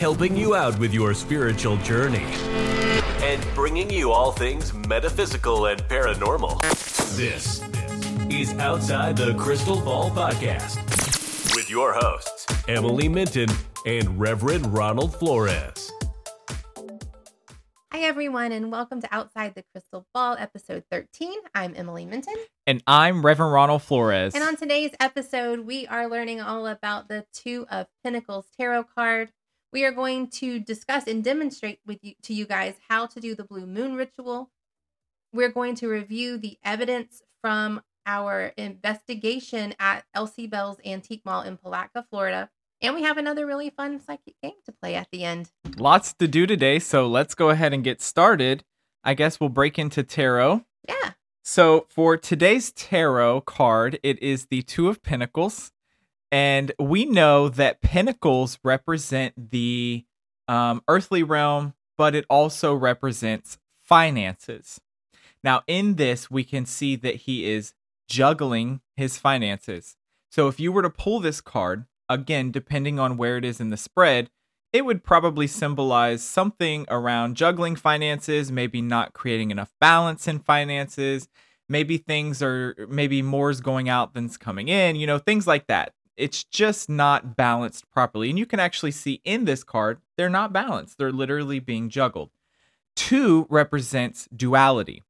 helping you out with your spiritual journey and bringing you all things metaphysical and paranormal. This is Outside the Crystal Ball Podcast with your hosts, Emily Minton and Reverend Ronald Florez. Hi, everyone, and welcome to Outside the Crystal Ball, episode 13. I'm Emily Minton. And I'm Reverend Ronald Florez. And on today's episode, we are learning all about the Two of Pentacles tarot card. We are going to discuss and demonstrate with you to you guys how to do the blue moon ritual. We're going to review the evidence from our investigation at Elsie Bell's Antique Mall in Palatka, Florida. And we have another really fun psychic game to play at the end. Lots to do today, so let's go ahead and get started. I guess we'll break into tarot. Yeah. So, for today's tarot card, it is the Two of Pentacles. And we know that pentacles represent the um, earthly realm, but it also represents finances. Now, in this, we can see that he is juggling his finances. So, if you were to pull this card, again, depending on where it is in the spread, it would probably symbolize something around juggling finances, maybe not creating enough balance in finances. Maybe things are, maybe more's going out than's coming in, you know, things like that. It's just not balanced properly. And you can actually see in this card, they're not balanced. They're literally being juggled. Two represents duality.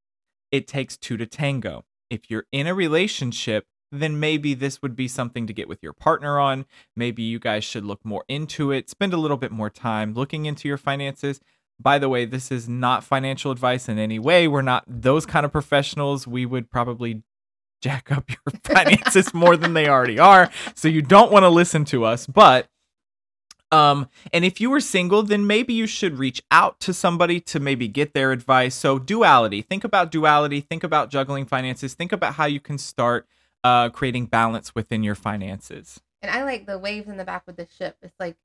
It takes two to tango. If you're in a relationship, then maybe this would be something to get with your partner on. Maybe you guys should look more into it, spend a little bit more time looking into your finances. By the way, this is not financial advice in any way. We're not those kind of professionals. We would probably jack up your finances more than they already are. So you don't want to listen to us, but um and if you were single then maybe you should reach out to somebody to maybe get their advice. So duality, think about duality, think about juggling finances, think about how you can start uh, creating balance within your finances. And I like the waves in the back with the ship. It's like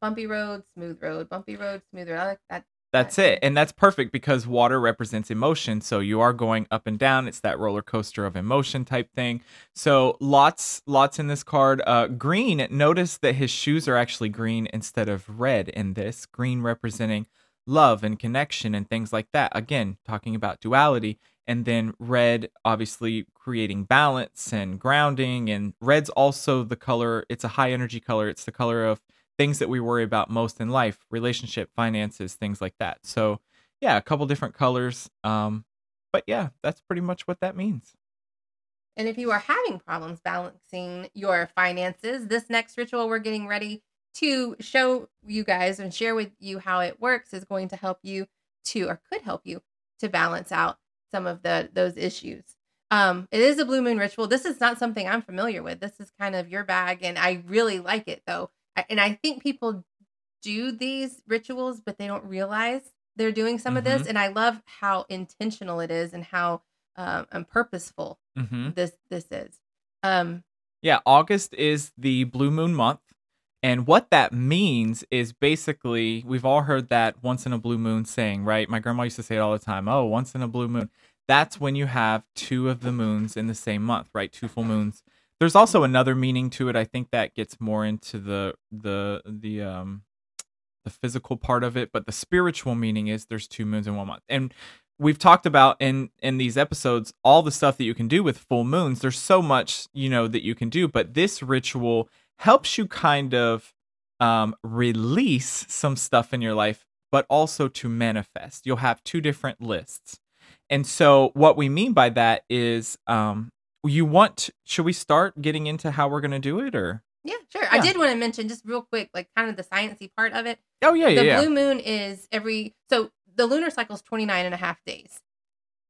bumpy road, smooth road, bumpy road, smooth road. I like that. That's it. And that's perfect because water represents emotion. So you are going up and down. It's that roller coaster of emotion type thing. So lots, lots in this card. Uh, green, notice that his shoes are actually green instead of red in this. Green representing love and connection and things like that. Again, talking about duality and then red obviously creating balance and grounding and red's also the color it's a high energy color it's the color of things that we worry about most in life relationship finances things like that so yeah a couple different colors um but yeah that's pretty much what that means and if you are having problems balancing your finances this next ritual we're getting ready to show you guys and share with you how it works is going to help you to or could help you to balance out some of the those issues. Um, it is a blue moon ritual. This is not something I'm familiar with. This is kind of your bag, and I really like it though. And I think people do these rituals, but they don't realize they're doing some mm-hmm. of this. And I love how intentional it is and how um, and purposeful mm-hmm. this this is. Um, yeah, August is the blue moon month. And what that means is basically, we've all heard that once in a blue moon saying, right? My grandma used to say it all the time. Oh, once in a blue moon. That's when you have two of the moons in the same month, right? Two full moons. There's also another meaning to it. I think that gets more into the the the um the physical part of it, but the spiritual meaning is there's two moons in one month. And we've talked about in in these episodes all the stuff that you can do with full moons. There's so much, you know, that you can do, but this ritual helps you kind of um, release some stuff in your life, but also to manifest. You'll have two different lists. And so, what we mean by that is um, you want, should we start getting into how we're going to do it or? Yeah, sure. Yeah. I did want to mention just real quick, like kind of the sciency part of it. Oh, yeah, yeah. The yeah. blue moon is every, so the lunar cycle is 29 and a half days.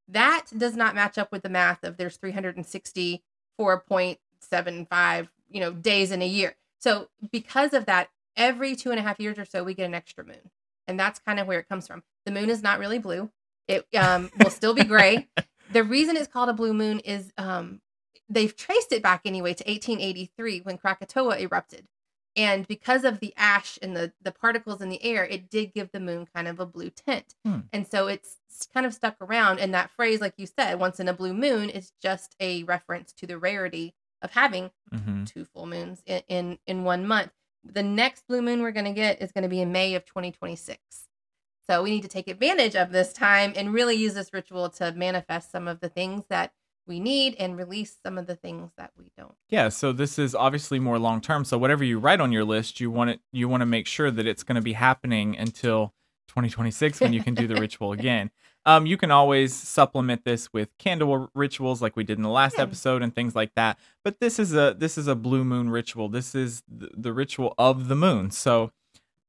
That does not match up with the math of there's 364.75 you know days in a year so because of that every two and a half years or so we get an extra moon and that's kind of where it comes from the moon is not really blue it um, will still be gray the reason it's called a blue moon is um, they've traced it back anyway to 1883 when krakatoa erupted and because of the ash and the the particles in the air it did give the moon kind of a blue tint hmm. and so it's kind of stuck around and that phrase like you said once in a blue moon is just a reference to the rarity of having mm-hmm. two full moons in, in in one month. the next blue moon we're going to get is going to be in May of 2026. So we need to take advantage of this time and really use this ritual to manifest some of the things that we need and release some of the things that we don't. Yeah, so this is obviously more long term. So whatever you write on your list, you want it you want to make sure that it's going to be happening until 2026 when you can do the ritual again. Um, you can always supplement this with candle rituals like we did in the last Yeah. episode and things like that. But this is a this is a blue moon ritual. This is the, the ritual of the moon. So,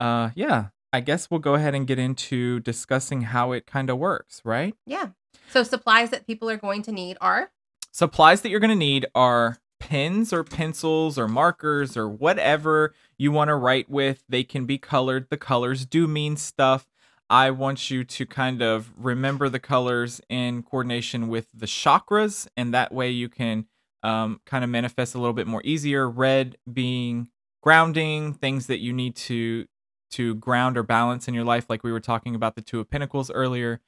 uh, yeah, I guess we'll go ahead and get into discussing how it kind of works, right? Yeah. So supplies that people are going to need are supplies that you're going to need are pens or pencils or markers or whatever you want to write with. They can be colored. The colors do mean stuff. I want you to kind of remember the colors in coordination with the chakras, and that way you can um, kind of manifest a little bit more easier. Red being grounding, things that you need to to ground or balance in your life, like we were talking about the Two of Pentacles earlier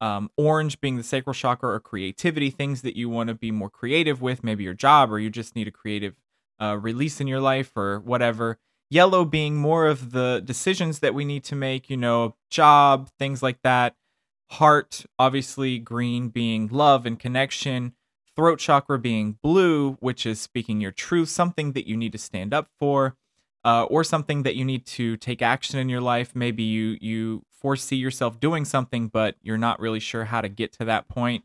um, orange being the sacral chakra or creativity, things that you want to be more creative with, maybe your job or you just need a creative uh, release in your life or whatever. Yellow being more of the decisions that we need to make, you know, job, things like that. Heart, obviously, green being love and connection. Throat chakra being blue, which is speaking your truth, something that you need to stand up for. Uh, or something that you need to take action in your life. Maybe you you foresee yourself doing something, but you're not really sure how to get to that point.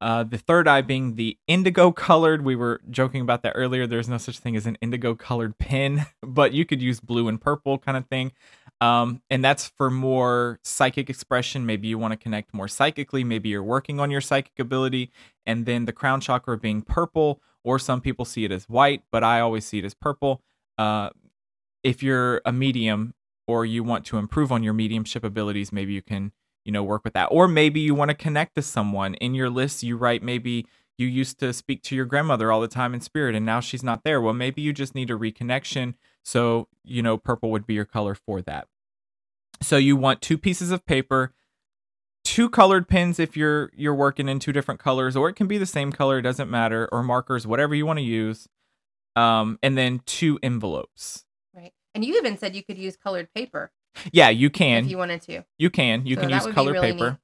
Uh, the third eye being the indigo colored. We were joking about that earlier. There's no such thing as an indigo colored pen, but you could use blue and purple kind of thing. Um, and that's for more psychic expression. Maybe you want to connect more psychically. Maybe you're working on your psychic ability. And then the crown chakra being purple, or some people see it as white, but I always see it as purple. Uh, if you're a medium or you want to improve on your mediumship abilities, maybe you can, you know, work with that. Or maybe you want to connect to someone. In your list, you write maybe you used to speak to your grandmother all the time in spirit and now she's not there. Well, maybe you just need a reconnection. So, you know, purple would be your color for that. So you want two pieces of paper, two colored pens if you're you're working in two different colors or it can be the same color, it doesn't matter, or markers, whatever you want to use. Um, and then two envelopes. And you even said you could use colored paper Yeah, you can. if you wanted to. You can. You So can use colored really paper. neat.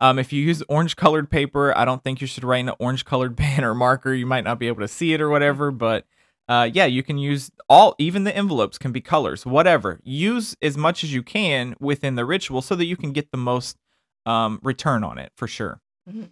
Um, if you use orange colored paper, I don't think you should write in an orange colored pen or marker. You might not be able to see it or whatever, but uh, yeah, you can use all, even the envelopes can be colors, whatever. Use as much as you can within the ritual so that you can get the most um, return on it for sure. Mhm.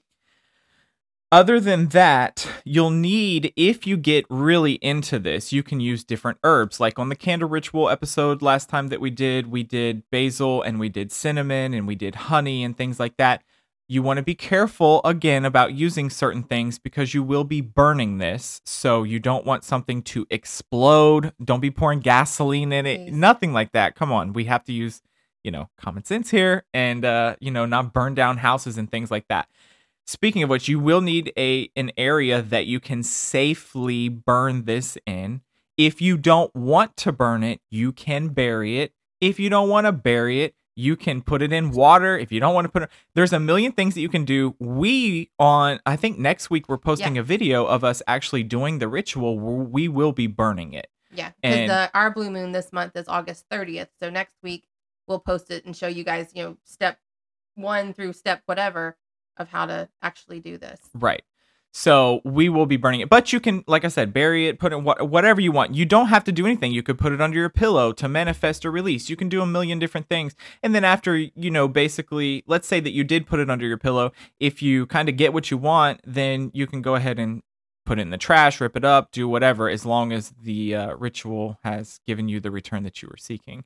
Other than that, you'll need, if you get really into this, you can use different herbs. Like on the candle ritual episode last time that we did, we did basil and we did cinnamon and we did honey and things like that. You want to be careful again about using certain things because you will be burning this. So you don't want something to explode. Don't be pouring gasoline in it. Nothing like that. Come on. We have to use, you know, common sense here and, uh, you know, not burn down houses and things like that. Speaking of which, you will need a an area that you can safely burn this in. If you don't want to burn it, you can bury it. If you don't want to bury it, you can put it in water. If you don't want to put it, there's a million things that you can do. We on I think next week we're posting Yeah. a video of us actually doing the ritual. We will be burning it. Yeah, because the our blue moon this month is August 30th. So next week we'll post it and show you guys, you know, step one through step whatever of how to actually do this. Right. So we will be burning it, but you can, like I said, bury it, put it what, whatever you want. You don't have to do anything. You could put it under your pillow to manifest or release. You can do a million different things. And then after, you know, basically, let's say that you did put it under your pillow. If you kind of get what you want, then you can go ahead and put it in the trash, rip it up, do whatever, as long as the uh, ritual has given you the return that you were seeking.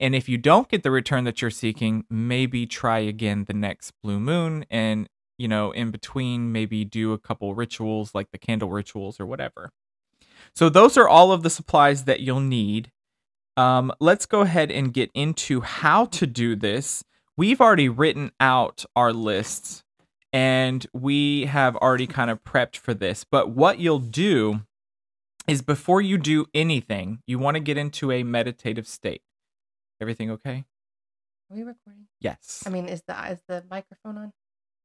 And if you don't get the return that you're seeking, maybe try again the next blue moon and, you know, in between, maybe do a couple rituals like the candle rituals or whatever. So, those are all of the supplies that you'll need. Um, let's go ahead and get into how to do this. We've already written out our lists and we have already kind of prepped for this. But what you'll do is before you do anything, you want to get into a meditative state. Everything okay? Are we recording? Yes. I mean, is the is the microphone on?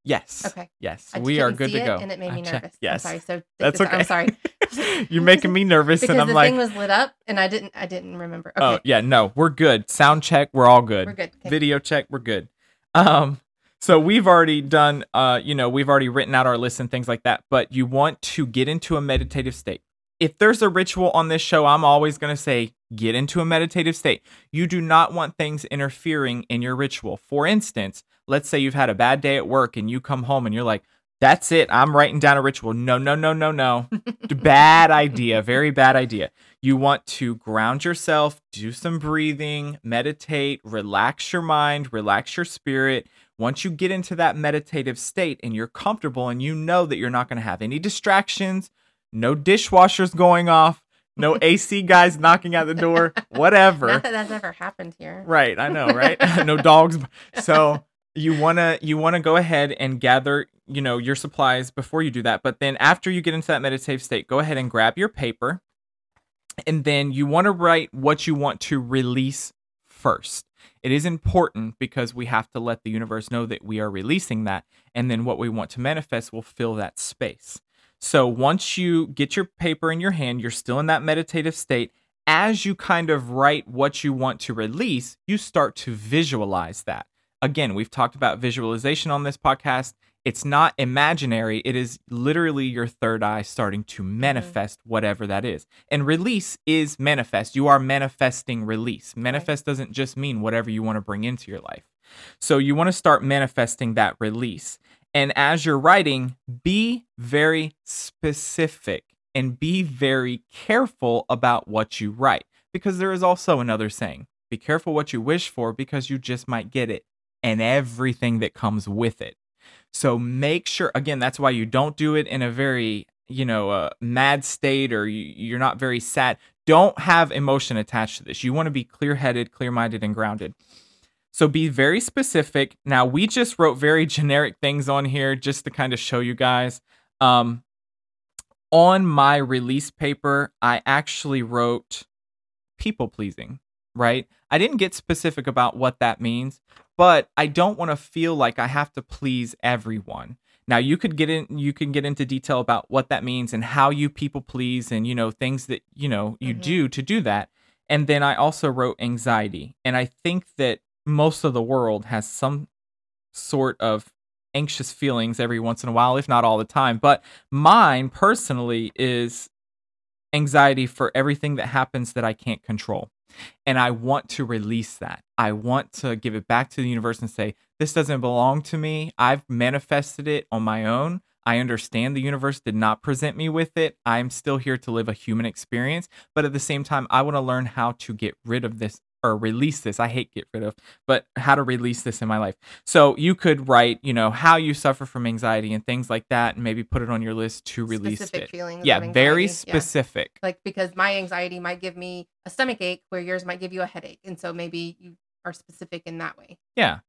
yes. Okay. Yes. I we are good to it, go. and it made I me checked. nervous. Yes. I'm sorry. So That's okay. I'm sorry. You're making me nervous, because and I'm the like, thing was lit up and I didn't I didn't remember. Okay. oh yeah, no, we're good. Sound check, we're all good. We're good. Okay. Video check, we're good. Um, so we've already done, uh, you know, we've already written out our list and things like that. But you want to get into a meditative state. If there's a ritual on this show, I'm always going to say get into a meditative state. You do not want things interfering in your ritual. For instance, let's say you've had a bad day at work and you come home and you're like, that's it. I'm writing down a ritual. No, no, no, no, no. bad idea. Very bad idea. You want to ground yourself, do some breathing, meditate, relax your mind, relax your spirit. Once you get into that meditative state and you're comfortable and you know that you're not going to have any distractions, no dishwashers going off, no AC guys knocking at the door, whatever. Not that that's ever happened here. Right, I know, right? no dogs. So you wanna you wanna go ahead and gather, you know, your supplies before you do that. But then after you get into that meditative state, go ahead and grab your paper, and then you want to write what you want to release first. It is important because we have to let the universe know that we are releasing that, and then what we want to manifest will fill that space. So once you get your paper in your hand, you're still in that meditative state. As you kind of write what you want to release, you start to visualize that. Again, we've talked about visualization on this podcast. It's not imaginary, it is literally your third eye starting to mm-hmm. manifest whatever that is. And release is manifest. You are manifesting release. Manifest doesn't just mean whatever you want to bring into your life. So you want to start manifesting that release. And as you're writing, be very specific and be very careful about what you write. Because there is also another saying be careful what you wish for because you just might get it and everything that comes with it. So make sure, again, that's why you don't do it in a very, you know, uh, mad state or you, you're not very sad. Don't have emotion attached to this. You want to be clear headed, clear minded, and grounded. So be very specific. Now, we just wrote very generic things on here just to kind of show you guys. Um, on my release paper, I actually wrote people pleasing, right? I didn't get specific about what that means, but I don't want to feel like I have to please everyone. Now you could get in you can get into detail about what that means and how you people please and you know things that you know you Mhm. do to do that. And then I also wrote anxiety. And I think that most of the world has some sort of anxious feelings every once in a while, if not all the time. But mine personally is anxiety for everything that happens that I can't control. And I want to release that. I want to give it back to the universe and say, this doesn't belong to me. I've manifested it on my own. I understand the universe did not present me with it. I'm still here to live a human experience. But at the same time, I want to learn how to get rid of this or release this. I hate get rid of, but how to release this in my life. So you could write, you know, how you suffer from anxiety and things like that, and maybe put it on your list to release Specific it. feelings. Yeah, very anxiety. Yeah. specific. Like because my anxiety might give me a stomach ache, where yours might give you a headache, and so maybe you are specific in that way. Yeah.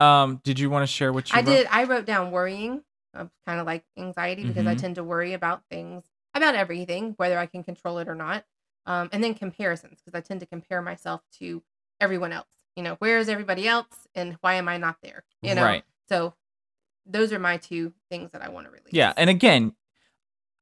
Um, did you want to share what you I wrote? did. I wrote down worrying, uh, kind of like anxiety, because I Mhm. tend to worry about things, about everything, whether I can control it or not. Um, and then comparisons, because I tend to compare myself to everyone else. You know, where is everybody else, and why am I not there? You know, Right. so those are my two things that I want to release. Yeah, and again,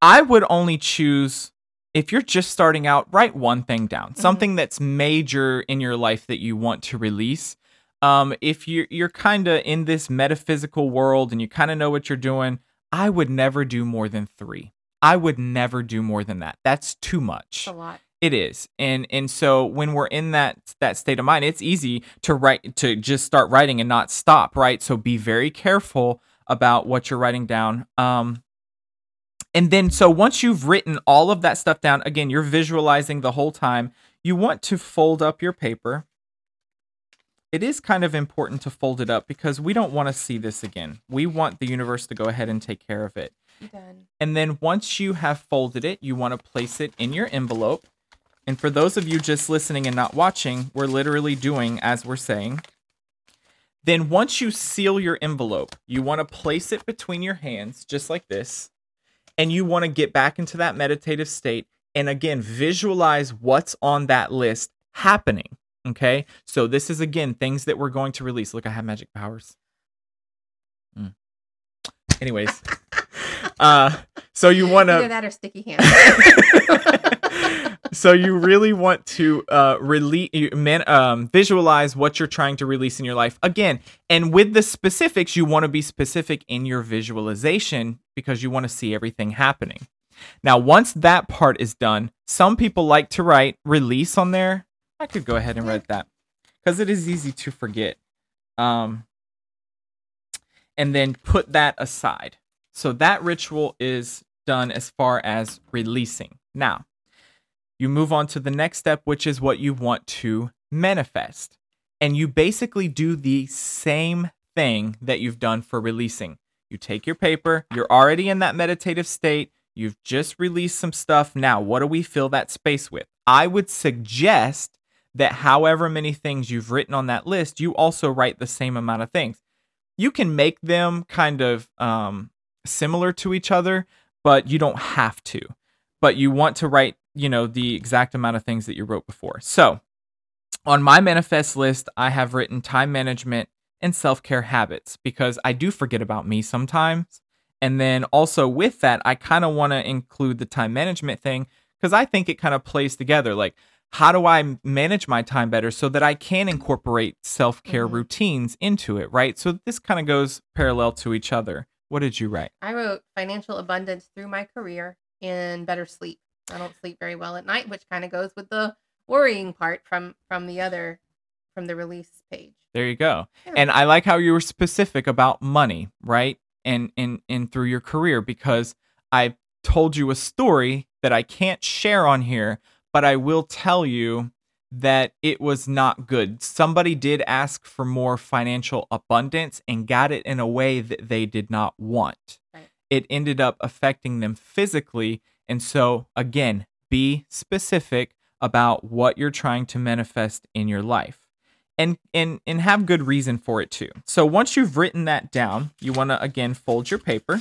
I would only choose if you're just starting out, write one thing down, Mm-hmm. something that's major in your life that you want to release. Um, if you're you're kind of in this metaphysical world and you kind of know what you're doing, I would never do more than three. I would never do more than that. That's too much. A lot. It is. And and so when we're in that that state of mind, it's easy to write to just start writing and not stop, right? So be very careful about what you're writing down. Um and then so once you've written all of that stuff down, again, you're visualizing the whole time. You want to fold up your paper. It is kind of important to fold it up because we don't want to see this again. We want the universe to go ahead and take care of it. Done. And then once you have folded it, you want to place it in your envelope. And for those of you just listening and not watching, we're literally doing as we're saying. Then once you seal your envelope, you want to place it between your hands just like this. And you want to get back into that meditative state and again visualize what's on that list happening. Okay? So this is again things that we're going to release. Look, I have magic powers. Mm. Anyways, uh, so you want Either to that or sticky hands. so you really want to uh release um visualize what you're trying to release in your life. Again and with the specifics you want to be specific in your visualization because you want to see everything happening. Now once that part is done some people like to write release on there. I could go ahead and write that because it is easy to forget. Um and then put that aside. So that ritual is done as far as releasing. Now you move on to the next step, which is what you want to manifest. And you basically do the same thing that you've done for releasing. You take your paper, you're already in that meditative state, you've just released some stuff. Now, what do we fill that space with? I would suggest that however many things you've written on that list, you also write the same amount of things. You can make them kind of um, similar to each other, but you don't have to. But you want to write you know the exact amount of things that you wrote before. So, on my manifest list, I have written time management and self-care habits because I do forget about me sometimes. And then also with that, I kind of want to include the time management thing because I think it kind of plays together like how do I manage my time better so that I can incorporate self-care Mhm. routines into it, right? So this kind of goes parallel to each other. What did you write? I wrote financial abundance through my career and better sleep. I don't sleep very well at night, which kind of goes with the worrying part from from the other from the release page. There you go. Yeah. And I like how you were specific about money, right? And and and through your career because I told you a story that I can't share on here, but I will tell you that it was not good. Somebody did ask for more financial abundance and got it in a way that they did not want. Right. It ended up affecting them physically. And so, again, be specific about what you're trying to manifest in your life and and and have good reason for it too. So once you've written that down, you want to again fold your paper.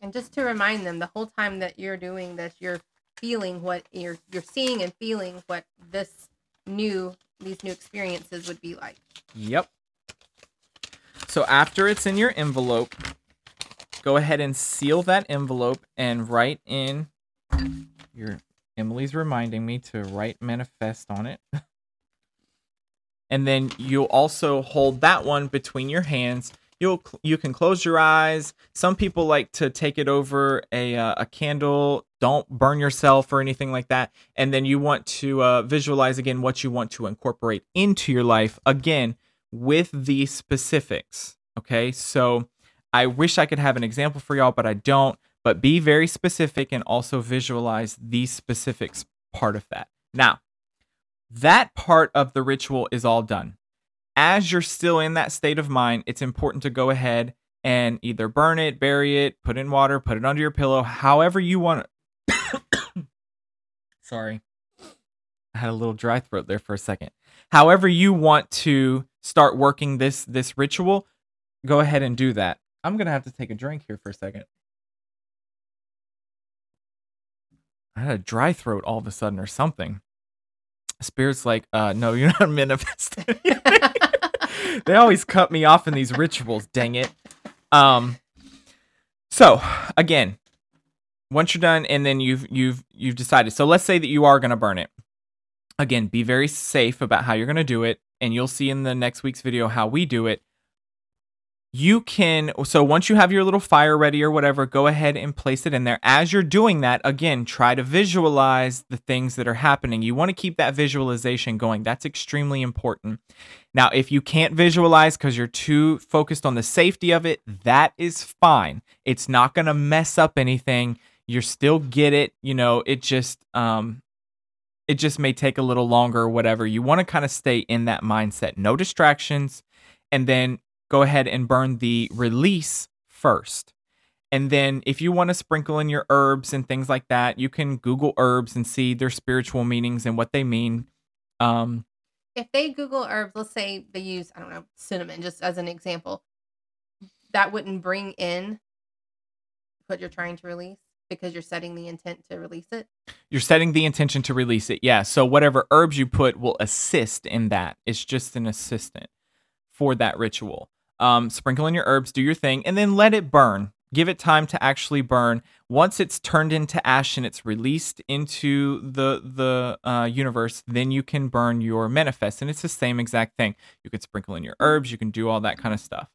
And just to remind them, the whole time that you're doing this, you're feeling what you're you're seeing and feeling what this new these new experiences would be like. Yep. So after it's in your envelope, go ahead and seal that envelope and write in your Emily's reminding me to write manifest on it. and then you'll also hold that one between your hands. You'll you can close your eyes. Some people like to take it over a uh, a candle. Don't burn yourself or anything like that. And then you want to uh, visualize again what you want to incorporate into your life again with the specifics. Okay, so I wish I could have an example for y'all, but I don't. But be very specific and also visualize the specifics part of that. Now, that part of the ritual is all done. As you're still in that state of mind, it's important to go ahead and either burn it, bury it, put it in water, put it under your pillow, however you want it. Sorry. I had a little dry throat there for a second. However you want to start working this this ritual, go ahead and do that. I'm to have to take a drink here for a second. I had a dry throat all of a sudden or something. Spirit's like, uh, no, you're not manifesting. they always cut me off in these rituals, dang it. Um so again, once you're done and then you've you've you've decided. So let's say that you are gonna burn it. Again, be very safe about how you're gonna do it, and you'll see in the next week's video how we do it you can so once you have your little fire ready or whatever go ahead and place it in there. As you're doing that again try to visualize the things that are happening. You want to keep that visualization going. That's extremely important. Now if you can't visualize because you're too focused on the safety of it that is fine. It's not going to mess up anything. You still get it you know it just um it just may take a little longer or whatever. You want to kind of stay in that mindset. No distractions. And then go ahead and burn the release first. And then if you want to sprinkle in your herbs and things like that, you can Google herbs and see their spiritual meanings and what they mean. Um, if they Google herbs, let's say they use, I don't know, cinnamon, just as an example, that wouldn't bring in what you're trying to release because you're setting the intent to release it. you're setting the intention to release it. Yeah. So whatever herbs you put will assist in that. It's just an assistant for that ritual. Um, sprinkle in your herbs, do your thing, and then let it burn. give it time to actually burn. Once it's turned into ash and it's released into the the uh, universe, then you can burn your manifest, and it's the same exact thing. You can sprinkle in your herbs, you can do all that kind of stuff.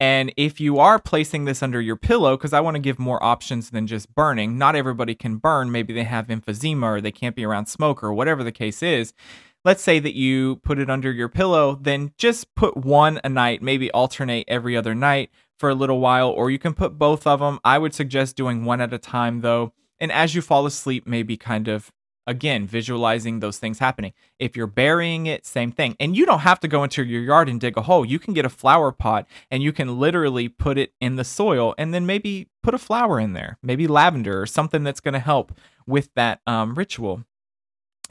And if you are placing this under your pillow, because I want to give more options than just burning, not everybody can burn. Maybe they have emphysema or they can't be around smoke or whatever the case is. Let's say that you put it under your pillow, then just put one a night, maybe alternate every other night for a little while, or you can put both of them. I would suggest doing one at a time though. And as you fall asleep, maybe kind of again visualizing those things happening if you're burying it same thing and you don't have to go into your yard and dig a hole you can get a flower pot and you can literally put it in the soil and then maybe put a flower in there maybe lavender or something that's going to help with that um, ritual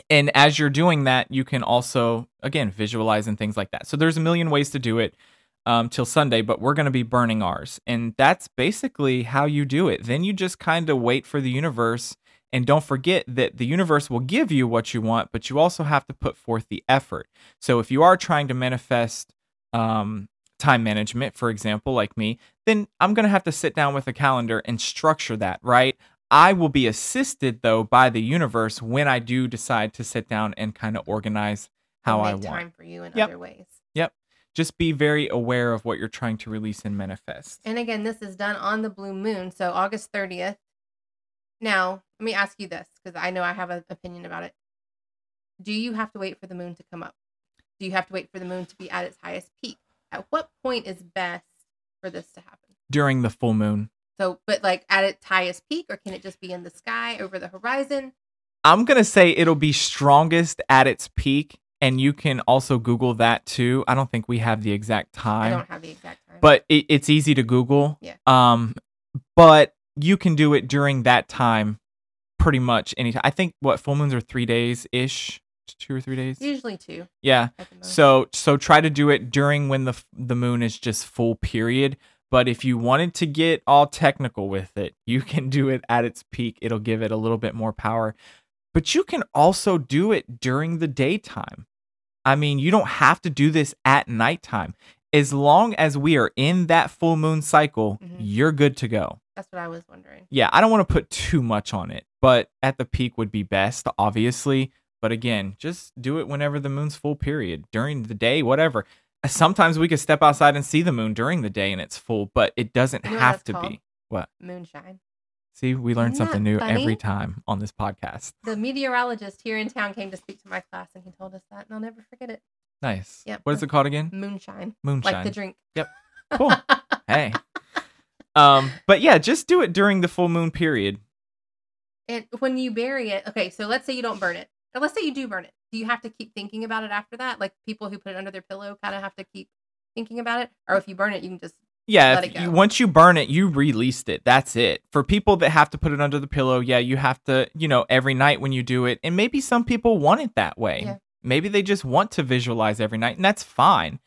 and as you're doing that you can also again visualize and things like that. So there's a million ways to do it um, till sunday but we're going to be burning ours. And that's basically how you do it. Then you just kind of wait for the universe. And don't forget that the universe will give you what you want but you also have to put forth the effort. So if you are trying to manifest um, time management for example like me then i'm going to have to sit down with a calendar and structure that right I will be assisted though by the universe when I do decide to sit down and kind of organize how I want. time for you in Yep. other ways. Yep. Just be very aware of what you're trying to release and manifest. And again, this is done on the blue moon, so August 30th. Now, let me ask you this because I know I have an opinion about it. Do you have to wait for the moon to come up? Do you have to wait for the moon to be at its highest peak? At what point is best for this to happen? During the full moon. So, but like at its highest peak, or can it just be in the sky over the horizon? I'm going to say it'll be strongest at its peak and you can also google that too. I don't think we have the exact time. I time. don't have the exact time. but it, it's easy to Google. Yeah. Um, but you can do it during that time, pretty much anytime. I think what full moons are three days ish, two or three days. usually two Yeah. at the most. So so try to do it during when the the moon is just full period. But if you wanted to get all technical with it, you can do it at its peak. It'll give it a little bit more power. But you can also do it during the daytime. I mean, you don't have to do this at nighttime. As long as we are in that full moon cycle, Mhm. you're good to go. That's what I was wondering. Yeah, I don't want to put too much on it, but at the peak would be best, obviously. But again, just do it whenever the moon's full period, during the day, whatever. Sometimes we could step outside and see the moon during the day and it's full, but it doesn't You know have to be. What? Moonshine. See, we learn something new funny? every time on this podcast. The meteorologist here in town came to speak to my class, and he told us that, and I'll never forget it. Nice. Yep. What is it called again? Moonshine, Moonshine. like the drink. Yep. Cool. hey. Um, but yeah, just do it during the full moon period. And when you bury it, okay, so let's say you don't burn it. Let's say you do burn it. Do you have to keep thinking about it after that? Like people who put it under their pillow kind of have to keep thinking about it? Or if you burn it, you can just Yeah, Let if it you, once you burn it, you released it. That's it. For people that have to put it under the pillow, yeah, you have to, you know, every night when you do it. And maybe some people want it that way. Yeah. Maybe they just want to visualize every night, and that's fine.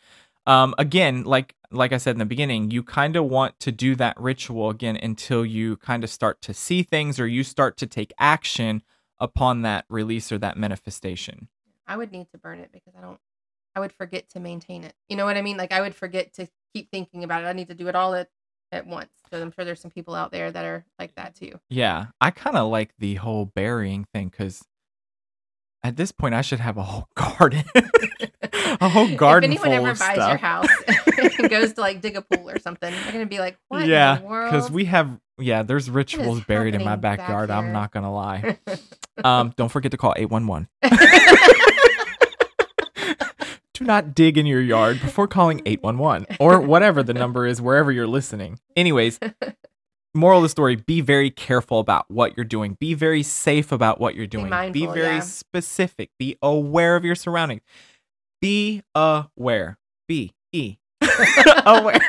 Um, again, like like I said in the beginning, you kind of want to do that ritual again until you kind of start to see things or you start to take action upon that release or that manifestation. I would need to burn it because I don't I would forget to maintain it. You know what I mean? Like I would forget to keep thinking about it. I need to do it all at, at once. So I'm sure there's some people out there that are like that too. Yeah, I kind of like the whole burying thing because at this point I should have a whole garden, a whole garden if anyone ever buys stuff. your house and goes to like dig a pool or something, they're gonna be like, "What yeah, in the world?" because we have yeah, there's rituals buried in my happening back backyard. I'm not gonna lie. Um, don't forget to call eight one one. Do not dig in your yard before calling 811 or whatever the number is wherever you're listening. Anyways, moral of the story be very careful about what you're doing. Be very safe about what you're doing. be mindful, very yeah. specific. Be aware of your surroundings. Be aware. Be E. aware.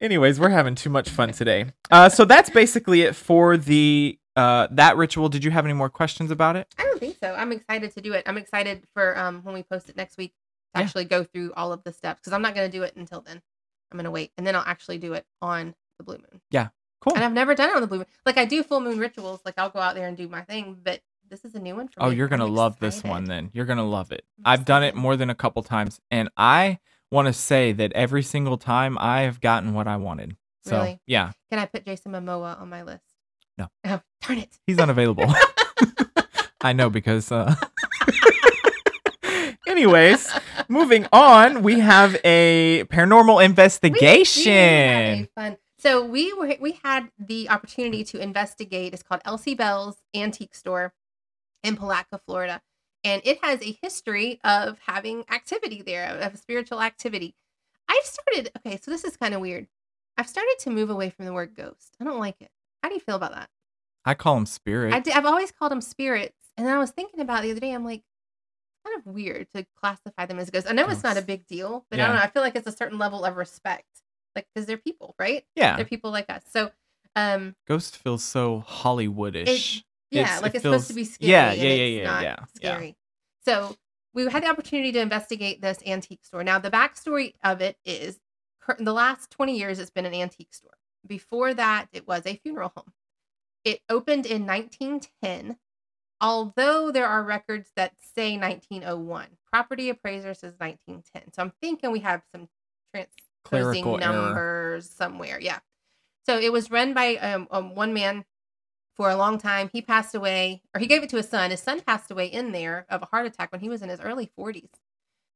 Anyways, we're having too much fun today. Uh, so that's basically it for the uh, that ritual. Did you have any more questions about it? I don't think so. I'm excited to do it. I'm excited for um when we post it next week to Yeah. actually go through all of the steps because I'm not going to do it until then. I'm going to wait and then I'll actually do it on the blue moon. Yeah, cool. And I've never done it on the blue moon. Like I do full moon rituals. Like I'll go out there and do my thing, but this is a new one for me. Oh, you're gonna I'm love this one then. You're gonna love it. I've done it more than a couple times, and I want to say that every single time I have gotten what I wanted. So Really? yeah, Can I put Jason Momoa on my list? No. Oh, darn it. he's unavailable. I know because. Uh... Anyways, moving on, we have a paranormal We investigation. a fun. So we were we had the opportunity to investigate. It's called Elsie Bell's Antique Store in Palatka, Florida, and it has a history of having activity there, of spiritual activity. I've started. Okay, so this is kind of weird. I've started to move away from the word ghost. I don't like it. How do you feel about that? I call them spirit. I have always called them spirits, and then I was thinking about it the other day. I'm like, kind of weird to classify them as ghosts. I know it's not a big deal, but I don't know. I feel like it's a certain level of respect, like because they're people, right? yeah, They're people like us. So, um, Ghost feels so Hollywoodish. Yeah, It's- like it it's supposed to be scary. yeah, yeah, yeah, yeah, yeah, yeah. Scary. So we had the opportunity to investigate this antique store. Now, the backstory of it is the last 20 years, it's been an antique store. Before that, it was a funeral home. It opened in 1910, although there are records that say 1901. Property appraiser says 1910. So I'm thinking we have some transposing Clerical error. numbers somewhere. Yeah. So it was run by um, um, one man for a long time. He passed away, or he gave it to his son. His son passed away in there of a heart attack when he was in his early 40s.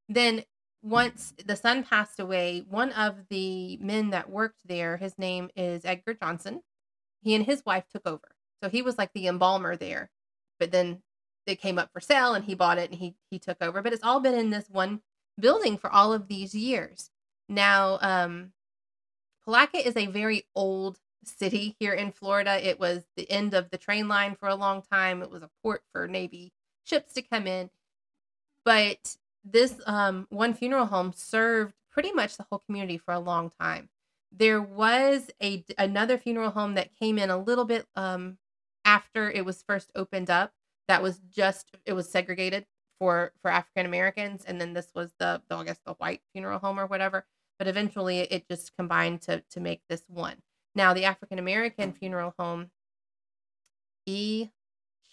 Then, once the son passed away, one of the men that worked there, his name is Edgar Johnson. He and his wife took over. So he was like the embalmer there. But then it came up for sale and he bought it and he he took over. But it's all been in this one building for all of these years. Now, um Palatka is a very old city here in Florida. It was the end of the train line for a long time. It was a port for Navy ships to come in. But this um, one funeral home served pretty much the whole community for a long time. There was a another funeral home that came in a little bit um, after it was first opened up. That was just it was segregated for for African Americans, and then this was the, the I guess the white funeral home or whatever. But eventually, it just combined to to make this one. Now, the African American funeral home, E,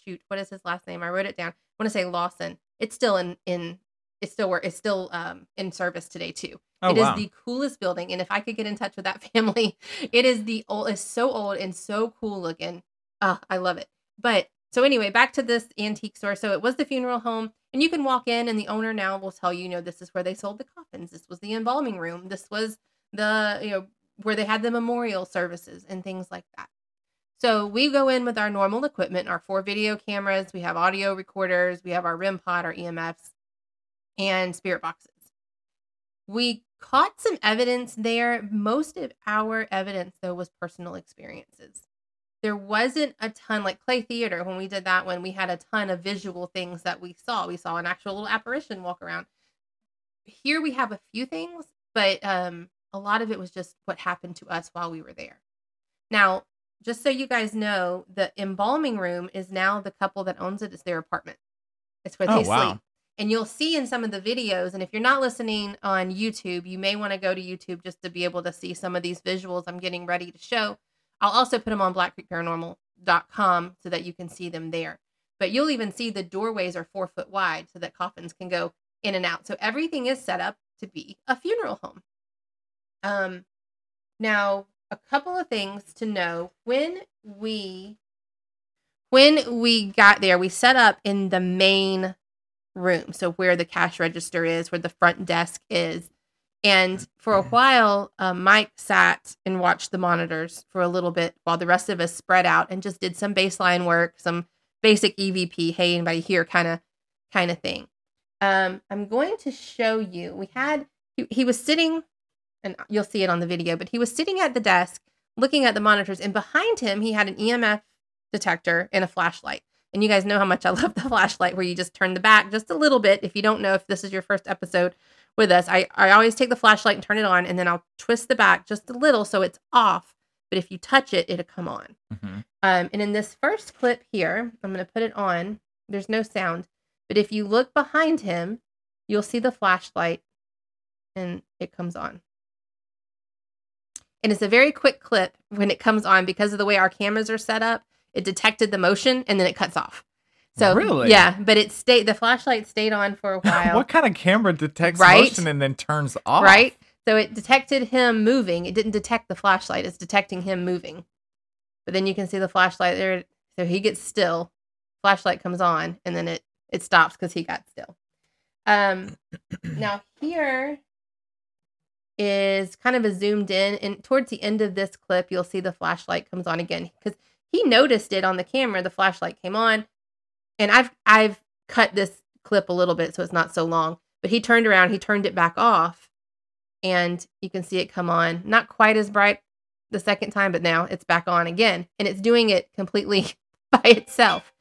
shoot, what is his last name? I wrote it down. I want to say Lawson. It's still in in it's still. It's still um in service today too. Oh It is wow. the coolest building, and if I could get in touch with that family, it is the old. It's so old and so cool looking. Ah, I love it. But so anyway, back to this antique store. So it was the funeral home, and you can walk in, and the owner now will tell you, you know, this is where they sold the coffins. This was the embalming room. This was the you know where they had the memorial services and things like that. So we go in with our normal equipment, our four video cameras, we have audio recorders, we have our REM pod, our EMFs, and spirit boxes. We caught some evidence there. Most of our evidence, though, was personal experiences. There wasn't a ton, like Clay Theater, when we did that one, we had a ton of visual things that we saw. We saw an actual little apparition walk around. Here we have a few things, but um, a lot of it was just what happened to us while we were there. Now, just so you guys know, the embalming room is now the couple that owns it. It's their apartment. It's where Oh, they wow. sleep. And you'll see in some of the videos, and if you're not listening on YouTube, you may want to go to YouTube just to be able to see some of these visuals I'm getting ready to show. I'll also put them on blackcreekparanormal.com so that you can see them there. But you'll even see the doorways are four foot wide so that coffins can go in and out. So everything is set up to be a funeral home. Um, now, a couple of things to know when we when we got there, we set up in the main room, so where the cash register is, where the front desk is. And for a while, uh, Mike sat and watched the monitors for a little bit while the rest of us spread out and just did some baseline work, some basic EVP, hey, anybody here kind of kind of thing. Um, I'm going to show you. We had he, he was sitting, and you'll see it on the video, but he was sitting at the desk looking at the monitors, and behind him he had an EMF detector and a flashlight. And you guys know how much I love the flashlight, where you just turn the back just a little bit. If you don't know if this is your first episode with us, I, I always take the flashlight and turn it on, and then I'll twist the back just a little so it's off. But if you touch it, it'll come on. Mhm. Um, and in this first clip here, I'm going to put it on. There's no sound. But if you look behind him, you'll see the flashlight and it comes on. And it's a very quick clip when it comes on because of the way our cameras are set up. It detected the motion and then it cuts off. So Really? yeah, but it stayed. The flashlight stayed on for a while. what kind of camera detects Right? motion and then turns off? Right. So it detected him moving. It didn't detect the flashlight. It's detecting him moving. But then you can see the flashlight there. So he gets still. Flashlight comes on, and then it it stops because he got still. Um, now here is kind of a zoomed in, and towards the end of this clip, you'll see the flashlight comes on again because he noticed it on the camera. The flashlight came on, and I've I've cut this clip a little bit so it's not so long. But he turned around, he turned it back off, and you can see it come on. Not quite as bright the second time, but now it's back on again, and it's doing it completely by itself.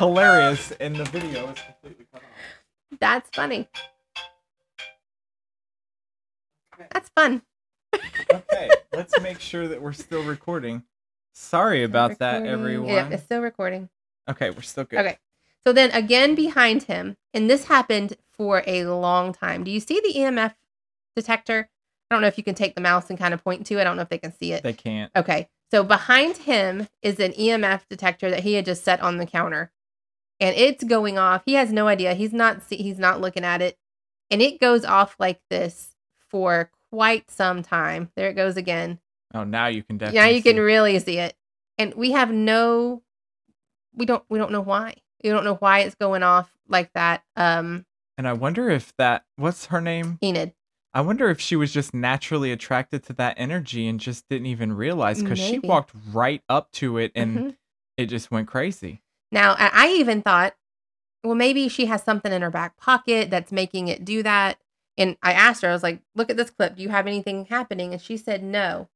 Hilarious, and the video is completely cut off. That's funny. That's fun. Okay, let's make sure that we're still recording. Sorry about that, everyone. Yeah, it's still recording. Okay, we're still good. Okay. So then again behind him, and this happened for a long time. Do you see the EMF detector? I don't know if you can take the mouse and kind of point to it. I don't know if they can see it. They can't. Okay. So behind him is an EMF detector that he had just set on the counter. And it's going off. He has no idea. He's not see- he's not looking at it. And it goes off like this for quite some time. There it goes again. Oh, now you can definitely. now you can really see it. And we have no we don't we don't know why. We don't know why it's going off like that. Um and I wonder if that. What's her name? Enid. I wonder if she was just naturally attracted to that energy and just didn't even realize because she walked right up to it and Mhm. it just went crazy. Now, I even thought, well, maybe she has something in her back pocket that's making it do that. And I asked her, I was like, look at this clip. Do you have anything happening? And she said no.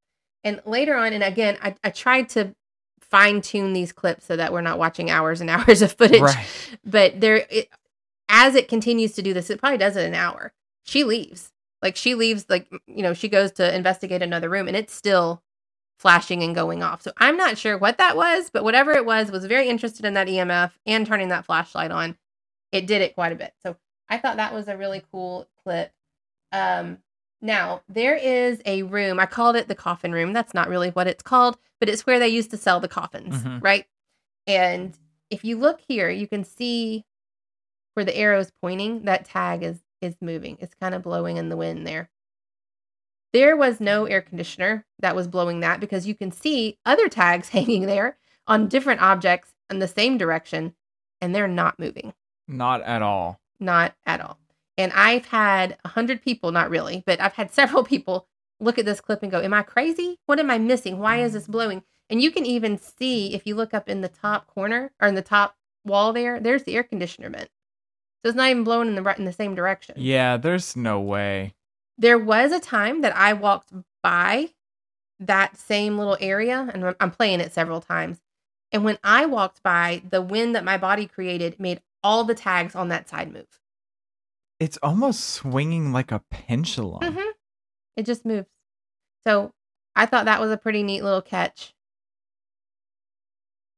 And later on, and again, I, I tried to fine tune these clips so that we're not watching hours and hours of footage. Right. But there, it, as it continues to do this, it probably does it an hour. She leaves. Like she leaves, like, you know, she goes to investigate another room and it's still flashing and going off. So I'm not sure what that was, but whatever it was, was very interested in that EMF and turning that flashlight on. It did it quite a bit. So I thought that was a really cool clip. Um, now there is a room. I called it the coffin room. That's not really what it's called, but it's where they used to sell the coffins, Mhm. right? And if you look here, you can see where the arrow is pointing. That tag is is moving. It's kind of blowing in the wind there. There was no air conditioner that was blowing that because you can see other tags hanging there on different objects in the same direction, and they're not moving, Not at all. not at all. And I've had a hundred people, not really, but I've had several people look at this clip and go, "Am I crazy? What am I missing? Why is this mm. blowing?" And you can even see if you look up in the top corner or in the top wall there, there's the air conditioner vent. So it's not even blowing in the right in the same direction. Yeah, there's no way. There was a time that I walked by that same little area, and I'm- playing it several times. And when I walked by, the wind that my body created made all the tags on that side move. It's almost swinging like a pendulum. Mhm. It just moves. So I thought that was a pretty neat little catch.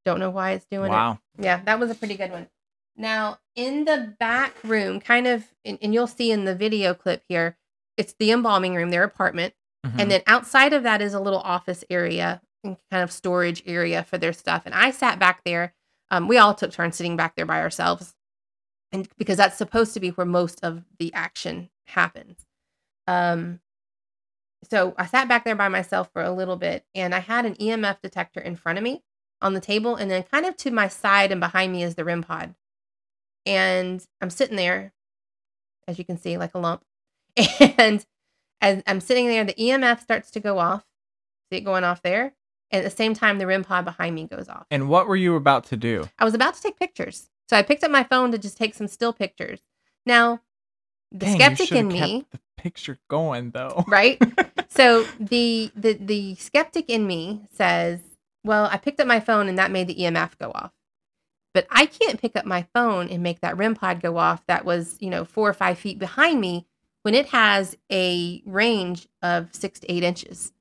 Don't know why it's doing it. Wow. Yeah, that was a pretty good one. Now, in the back room, kind of, and, and you'll see in the video clip here, it's the embalming room, their apartment. Mhm. And then outside of that is a little office area and kind of storage area for their stuff. And I sat back there. Um, we all took turns sitting back there by ourselves. And because that's supposed to be where most of the action happens. Um, so I sat back there by myself for a little bit and I had an EMF detector in front of me on the table. And then kind of to my side and behind me is the REM pod. And I'm sitting there, as you can see, like a lump. And as I'm sitting there, the EMF starts to go off. See it going off there. And at the same time, the REM pod behind me goes off. And what were you about to do? I was about to take pictures. So I picked up my phone to just take some still pictures. Now, the Dang, skeptic in me, the picture going though. right? so the the the skeptic in me says, "Well, I picked up my phone and that made the EMF go off." But I can't pick up my phone and make that REM pod go off that was, you know, four or five feet behind me when it has a range of six to eight inches.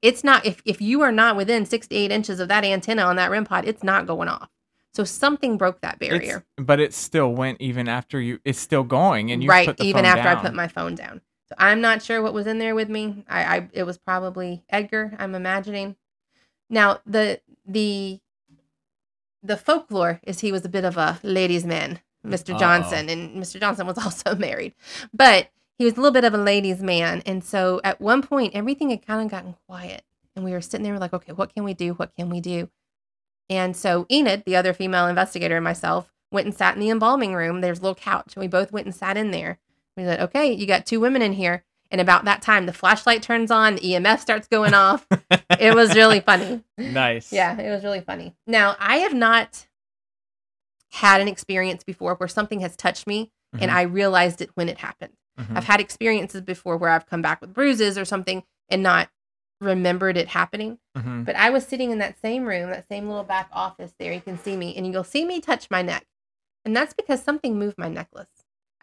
It's not if if you are not within six to eight inches of that antenna on that REM pod, it's not going off. So something broke that It's- barrier. but it still went even after you. It's still going, and you right, put the even after I put my phone down. So I'm not sure what was in there with me. I, I it was probably Edgar. I'm imagining. Now the the the folklore is he was a bit of a ladies' man, Mr. Uh-oh. Johnson, and Mr. Johnson was also married, but he was a little bit of a ladies' man. And so at one point, everything had kind of gotten quiet. And we were sitting there, like, okay, what can we do? What can we do? And so Enid, the other female investigator, and myself went and sat in the embalming room. There's a little couch, and we both went and sat in there. We said, okay, you got two women in here. And about that time, the flashlight turns on, the EMF starts going off. it was really funny. nice. Yeah, it was really funny. Now, I have not had an experience before where something has touched me and Mhm. I realized it when it happened. Mhm. I've had experiences before where I've come back with bruises or something and not remembered it happening. Mhm. But I was sitting in that same room, that same little back office there. You can see me, and you'll see me touch my neck. And that's because something moved my necklace.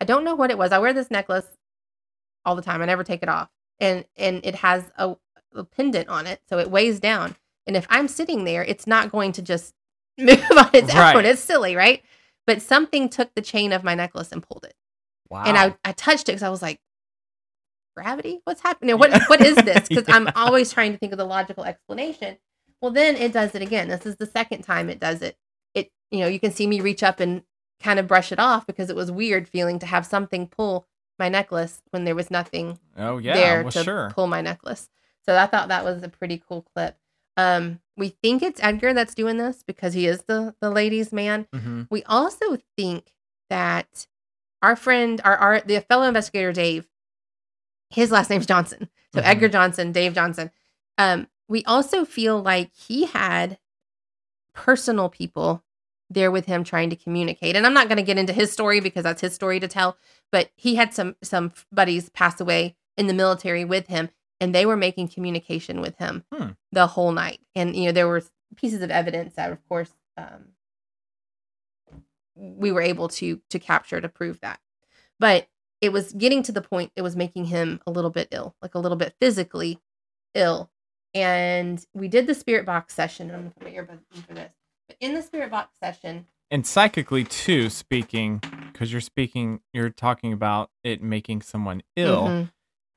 I don't know what it was. I wear this necklace all the time. I never take it off. And and it has a, a pendant on it, so it weighs down. And if I'm sitting there, it's not going to just move on its Right. own. It's silly, right? But something took the chain of my necklace and pulled it. Wow. And I, I touched it because I was like, gravity? What's happening? What, what is this? Because Yeah. I'm always trying to think of the logical explanation. Well, then it does it again. This is the second time it does it. It, you know, you can see me reach up and kind of brush it off because it was weird feeling to have something pull my necklace when there was nothing oh yeah. there well, to sure. pull my necklace. So I thought that was a pretty cool clip. Um, we think it's Edgar that's doing this because he is the the ladies' man. hmm We also think that our friend, our, our the fellow investigator Dave, his last name's Johnson. So Mhm. Edgar Johnson, Dave Johnson. Um, we also feel like he had personal people there with him trying to communicate. And I'm not going to get into his story because that's his story to tell, but he had some some buddies pass away in the military with him and they were making communication with him Hmm. the whole night. And you know there were pieces of evidence that of course um, we were able to to capture to prove that. But it was getting to the point it was making him a little bit ill, like a little bit physically ill. And we did the spirit box session. I'm gonna put my earbuds in for this. But in the spirit box session, And psychically too, speaking, because you're speaking, you're talking about it making someone ill. Mhm.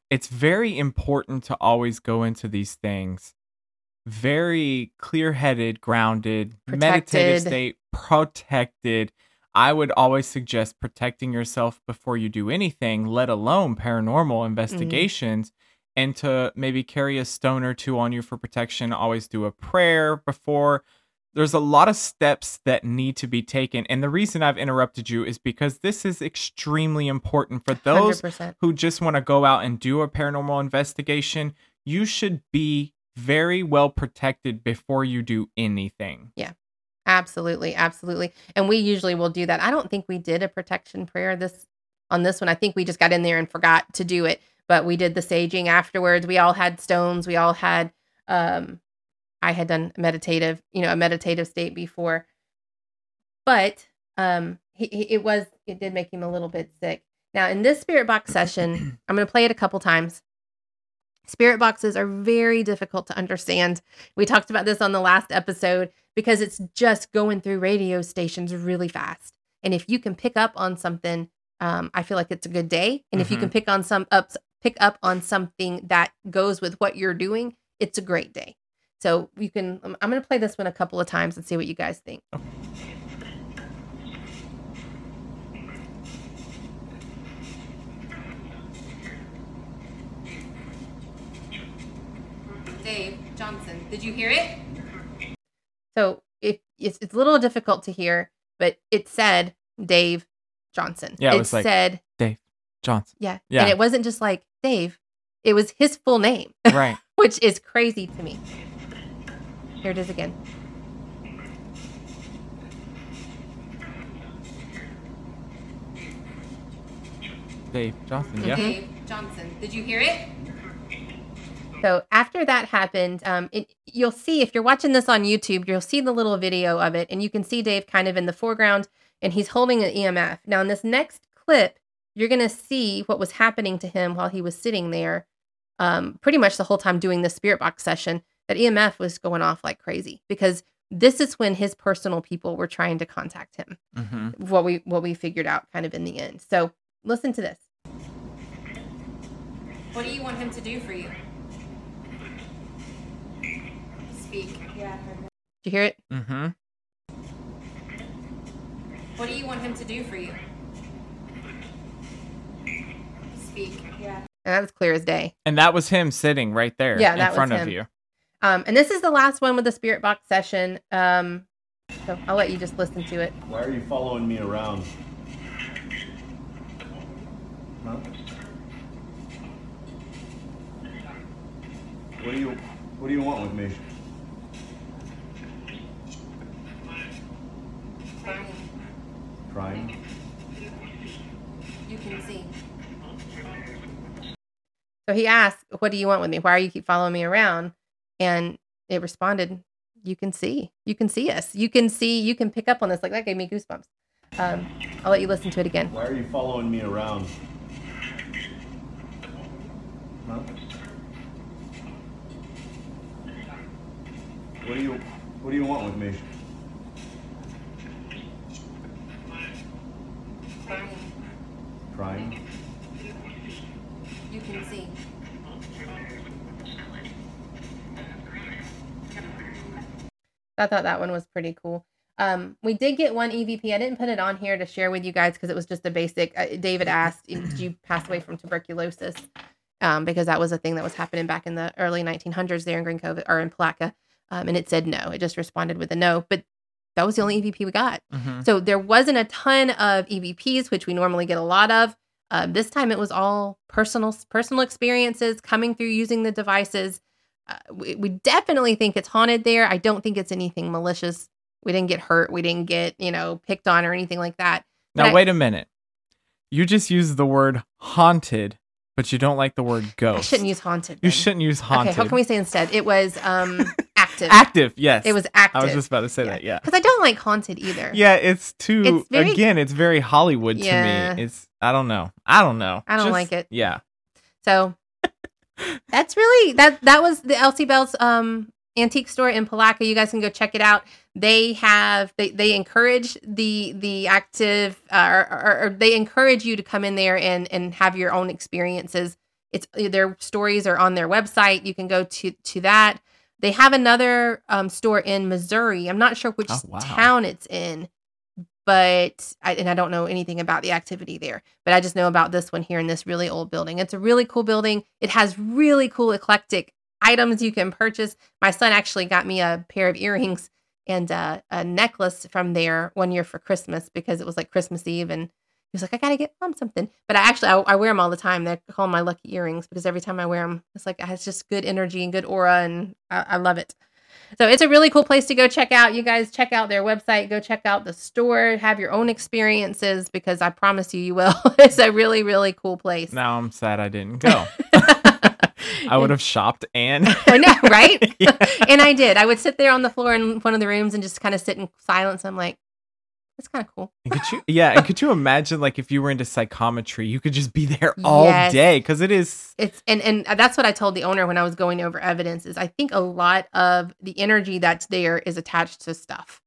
It's very important to always go into these things very clear-headed, grounded, meditative state, protected. I would always suggest protecting yourself before you do anything, let alone paranormal mm-hmm. investigations. And to maybe carry a stone or two on you for protection, always do a prayer before. There's a lot of steps that need to be taken. And the reason I've interrupted you is because this is extremely important for those 100%. who just want to go out and do a paranormal investigation. You should be very well protected before you do anything. Absolutely, absolutely. And we usually will do that. I don't think we did a protection prayer this on this one. I think we just got in there and forgot to do it. But we did the saging afterwards. We all had stones. We all had um I had done meditative, you know, a meditative state before. But um he, he, it was it did make him a little bit sick. Now in this spirit box session, I'm going to play it a couple times. Spirit boxes are very difficult to understand. We talked about this on the last episode because it's just going through radio stations really fast. And if you can pick up on something, um, I feel like it's a good day. And if you can pick on some ups, pick up on something that goes with what you're doing, it's a great day. So you can. I'm going to play this one a couple of times and see what you guys think. Dave Johnson, did you hear it? So if it's, it's a little difficult to hear, but it said Dave Johnson. Yeah, it it was like- said Dave Johnson. yeah, Yeah. and it wasn't just like Dave; it was his full name, Right. which is crazy to me. Here it is again. Dave Johnson. Yeah. Mm-hmm. Dave Johnson. Did you hear it? So after that happened, um, it, you'll see if you're watching this on YouTube, you'll see the little video of it, and you can see Dave kind of in the foreground, and he's holding an EMF. Now in this next clip, you're gonna see what was happening to him while he was sitting there, um, pretty much the whole time doing the spirit box session. That EMF was going off like crazy because this is when his personal people were trying to contact him hmm what we what we figured out kind of in the end. So listen to this. What do you want him to do for you? Speak. Yeah. Did you hear it? Mm hmm What do you want him to do for you? Speak. Yeah. And that was clear as day. And that was him sitting right there Yeah, in that was front of you. Um, and this is the last one with the spirit box session. Um, so I'll let you just listen to it. Why are you following me around? Huh? What do you What do you want with me? Crying? You can see. So he asked, "What do you want with me? Why are you keep following me around?" And it responded, "You can see. You can see us. You can see. You can pick up on this." Like that gave me goosebumps. Um, I'll let you listen to it again. Why are you following me around? Huh? What do you What do you want with me? Crying? You can see. I thought that one was pretty cool. Um, we did get one EVP. I didn't put it on here to share with you guys because it was just a basic. Uh, David asked, "Did you pass away from tuberculosis?" Um, because that was a thing that was happening back in the early 1900s there in Green Cove or in Palatka. Um, and it said no. It just responded with a no. But that was the only EVP we got. Mhm. So there wasn't a ton of EVPs, which we normally get a lot of. Um, this time it was all personal personal experiences coming through using the devices. Uh, we, we definitely think it's haunted there. I don't think it's anything malicious. We didn't get hurt. We didn't get you know picked on or anything like that. Now But I- wait a minute. You just used the word haunted, but you don't like the word ghost. I shouldn't use haunted. You then. shouldn't use haunted. Okay, how can we say instead? It was um active. Active, yes. It was active. I was just about to say that. Yeah. because I don't like haunted either. Yeah, it's too. It's very- again, it's very Hollywood Yeah. to me. It's. I don't know. I don't know. I don't Just- like it. Yeah. So that's really that that was the Elsie Bell's um antique store in Palatka. You guys can go check it out. They have they they encourage the the active uh, or, or, or they encourage you to come in there and and have your own experiences. It's their stories are on their website. You can go to to that. They have another um, store in Missouri. I'm not sure which Oh, wow. town it's in, but I, and I don't know anything about the activity there. But I just know about this one here in this really old building. It's a really cool building. It has really cool eclectic items you can purchase. My son actually got me a pair of earrings and uh, a necklace from there one year for Christmas because it was like Christmas Eve and he was like, I gotta get mom something. But I actually I, I wear them all the time. They're called my lucky earrings because every time I wear them, it's like it has just good energy and good aura, and I, I love it. So it's a really cool place to go check out. You guys check out their website, go check out the store, have your own experiences because I promise you, you will. it's a really, really cool place. Now I'm sad I didn't go. I would have shopped and. I know, right? Yeah. and I did. I would sit there on the floor in one of the rooms and just kind of sit in silence. I'm like, that's kind of cool. And could you, yeah, and could you imagine like if you were into psychometry, you could just be there all Yes. day because it is. It's and and that's what I told the owner when I was going over evidence is I think a lot of the energy that's there is attached to stuff.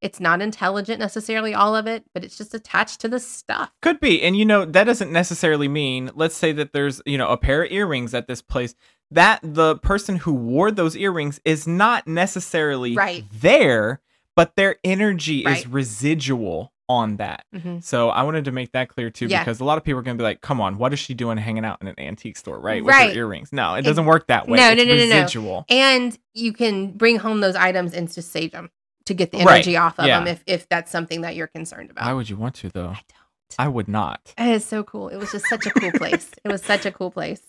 It's not intelligent necessarily all of it, but it's just attached to the stuff. Could be. And you know, that doesn't necessarily mean, let's say that there's, you know, a pair of earrings at this place, that the person who wore those earrings is not necessarily Right. there, but their energy Right. is residual on that. Mhm. So I wanted to make that clear too, Yeah. because a lot of people are going to be like, come on, what is she doing hanging out in an antique store, right? With Right. her earrings. No, it doesn't work that way. no, it's no, no, no, no. residual. And you can bring home those items and just save them to get the Right. energy off of Yeah. them if if that's something that you're concerned about. Why would you want to, though? I don't. I would not. It is so cool. It was just such a cool place. It was such a cool place.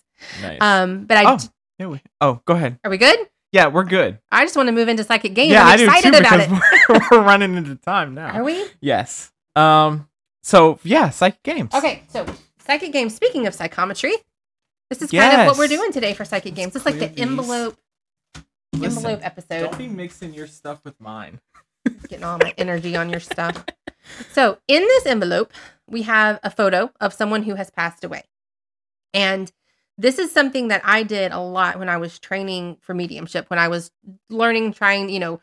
Nice. Um, but I oh, yeah, we, oh, go ahead. are we good? Yeah, we're good. I just want to move into psychic games. yeah, I'm excited too about it. we're, we're running into time now. Are we? Yes. Um. So yeah, psychic games. Okay, so psychic games. Speaking of psychometry, this is kind of what we're doing today for psychic games. It's like the envelope Listen, envelope episode. Don't be mixing your stuff with mine. Getting all my energy on your stuff. So in this envelope, we have a photo of someone who has passed away, and this is something that I did a lot when I was training for mediumship. When I was learning, trying, you know,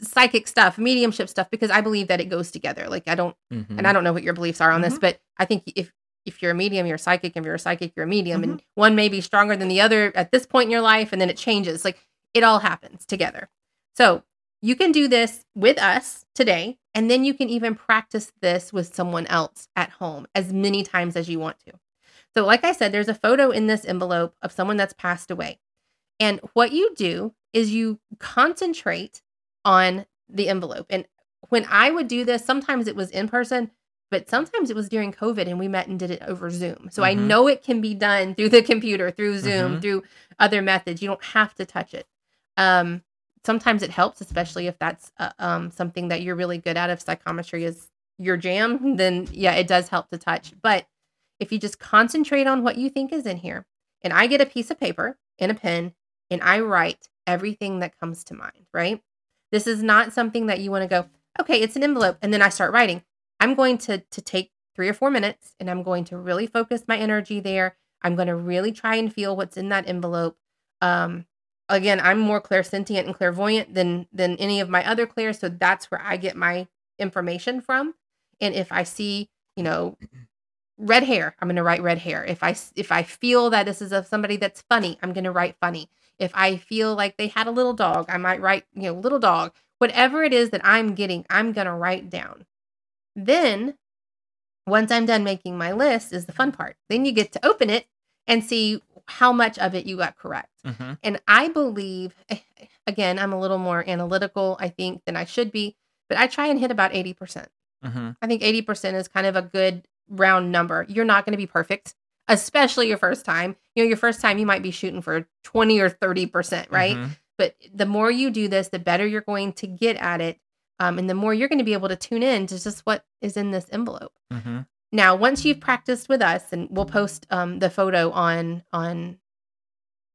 psychic stuff, mediumship stuff, because I believe that it goes together. Like I don't Mhm. and I don't know what your beliefs are on this, Mhm. but I think if if you're a medium, you're a psychic. If you're a psychic, you're a medium, Mm-hmm. and one may be stronger than the other at this point in your life, and then it changes. Like it all happens together. So you can do this with us today, and then you can even practice this with someone else at home as many times as you want to. So, like I said, there's a photo in this envelope of someone that's passed away. And what you do is you concentrate on the envelope. And when I would do this, sometimes it was in person, but sometimes it was during COVID and we met and did it over Zoom. So I Mhm. know it can be done through the computer, through Zoom, Mhm. through other methods. You don't have to touch it. Um, sometimes it helps, especially if that's uh, um, something that you're really good at. If psychometry is your jam, then yeah, it does help to touch. But if you just concentrate on what you think is in here, and I get a piece of paper and a pen and I write everything that comes to mind, right? This is not something that you want to go, okay, it's an envelope, and then I start writing. I'm going to to take three or four minutes and I'm going to really focus my energy there. I'm going to really try and feel what's in that envelope. Um, again, I'm more clairsentient and clairvoyant than than any of my other clairs, so that's where I get my information from. And if I see, you know, red hair, I'm going to write red hair. If I if I feel that this is of somebody that's funny, I'm going to write funny. If I feel like they had a little dog, I might write, you know, little dog. Whatever it is that I'm getting, I'm going to write down. Then once I'm done making my list is the fun part. Then you get to open it and see how much of it you got correct. Mhm. And I believe, again, I'm a little more analytical, I think, than I should be, but I try and hit about 80%. Mhm. I think 80% is kind of a good round number. You're not going to be perfect, especially your first time. You know, your first time, you might be shooting for 20 or 30%, right? Mhm. But the more you do this, the better you're going to get at it. Um, and the more you're going to be able to tune in to just what is in this envelope. Mhm. Now, once you've practiced with us, and we'll post um, the photo on on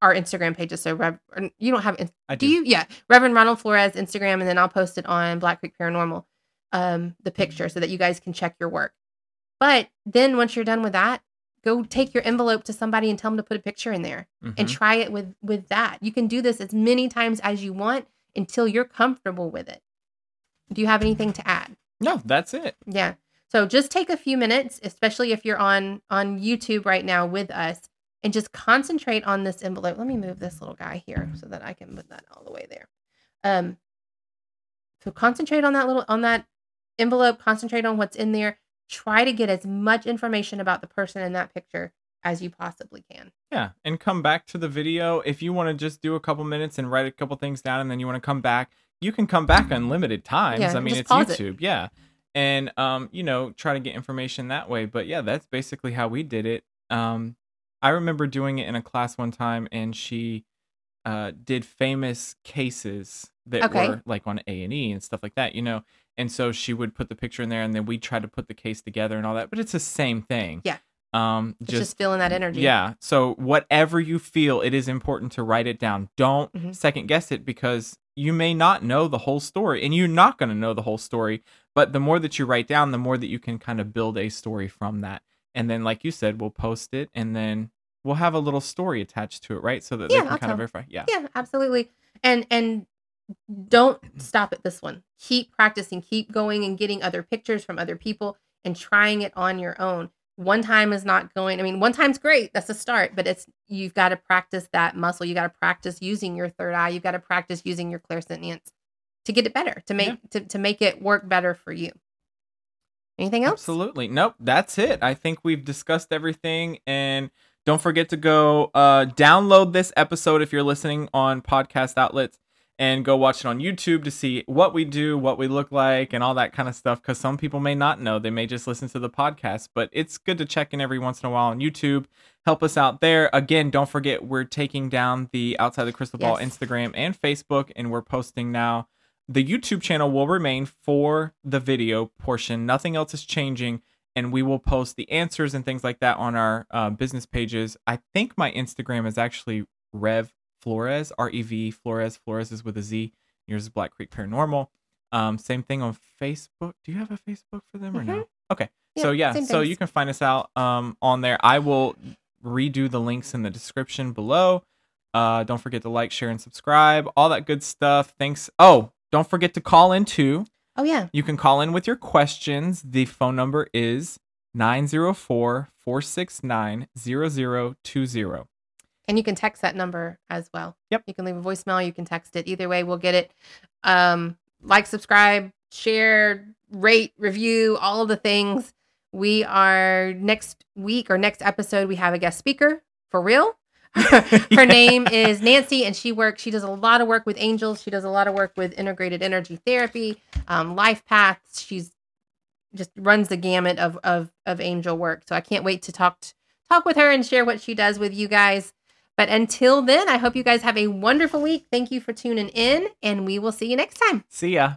our Instagram pages. So, Rev, you don't have, I do you? Yeah, Reverend Ronald Florez Instagram, and then I'll post it on Black Creek Paranormal, um, the picture, so that you guys can check your work. But then once you're done with that, go take your envelope to somebody and tell them to put a picture in there and Mhm. try it with with that. You can do this as many times as you want until you're comfortable with it. Do you have anything to add? No, that's it. Yeah. So just take a few minutes, especially if you're on on YouTube right now with us, and just concentrate on this envelope. Let me move this little guy here so that I can put that all the way there. Um so concentrate on that little on that envelope, concentrate on what's in there. Try to get as much information about the person in that picture as you possibly can. Yeah, and come back to the video if you want to just do a couple minutes and write a couple things down, and then you want to come back. You can come back unlimited times. Yeah, I mean, it's pause it. YouTube. Yeah, and um, you know, try to get information that way. But yeah, that's basically how we did it. Um, I remember doing it in a class one time, and she uh did famous cases that Okay. were like on A and E and stuff like that. You know, and so she would put the picture in there, and then we try to put the case together and all that. But it's the same thing. Yeah. Um, It's just, feeling that energy. yeah. So whatever you feel, it is important to write it down. Don't Mhm. second guess it because you may not know the whole story and you're not going to know the whole story. But the more that you write down, the more that you can kind of build a story from that. And then, like you said, we'll post it and then we'll have a little story attached to it, right? So that Yeah, they can I'll kind of tell. verify. Yeah. Yeah, absolutely. And and don't stop at this one. Keep practicing, keep going and getting other pictures from other people and trying it on your own. One time is not going. I mean, one time's great. That's a start, but it's you've got to practice that muscle. You got to practice using your third eye. You've got to practice using your clairsentience to get it better, to make Yeah. to, to make it work better for you. Anything else? Absolutely. Nope, that's it. I think we've discussed everything and don't forget to go uh download this episode if you're listening on podcast outlets and go watch it on YouTube to see what we do, what we look like and all that kind of stuff cuz some people may not know. They may just listen to the podcast, but it's good to check in every once in a while on YouTube. Help us out there. Again, don't forget we're taking down the Outside the Crystal Ball Yes. Instagram and Facebook and we're posting now the YouTube channel will remain for the video portion. Nothing else is changing, and we will post the answers and things like that on our uh, business pages. I think my Instagram is actually Rev Florez, R E V Florez. Florez is with a Z. Yours is Black Creek Paranormal. Um, same thing on Facebook. Do you have a Facebook for them or no? Okay, so Yeah, yeah, so things. you can find us out um, on there. I will redo the links in the description below. Uh, don't forget to like, share, and subscribe. All that good stuff. Thanks. Oh, don't forget to call in too. Oh yeah. You can call in with your questions. The phone number is 904 469 0020. And you can text that number as well. Yep. You can leave a voicemail, you can text it. Either way, we'll get it. Um, like, subscribe, share, rate, review, all of the things. We are next week or next episode, we have a guest speaker for real. Her name is Nancy, and she works. She does a lot of work with angels. She does a lot of work with integrated energy therapy, um, life paths. She's just runs the gamut of of of angel work. So I can't wait to talk talk with her and share what she does with you guys. But until then, I hope you guys have a wonderful week. Thank you for tuning in, and we will see you next time. See ya.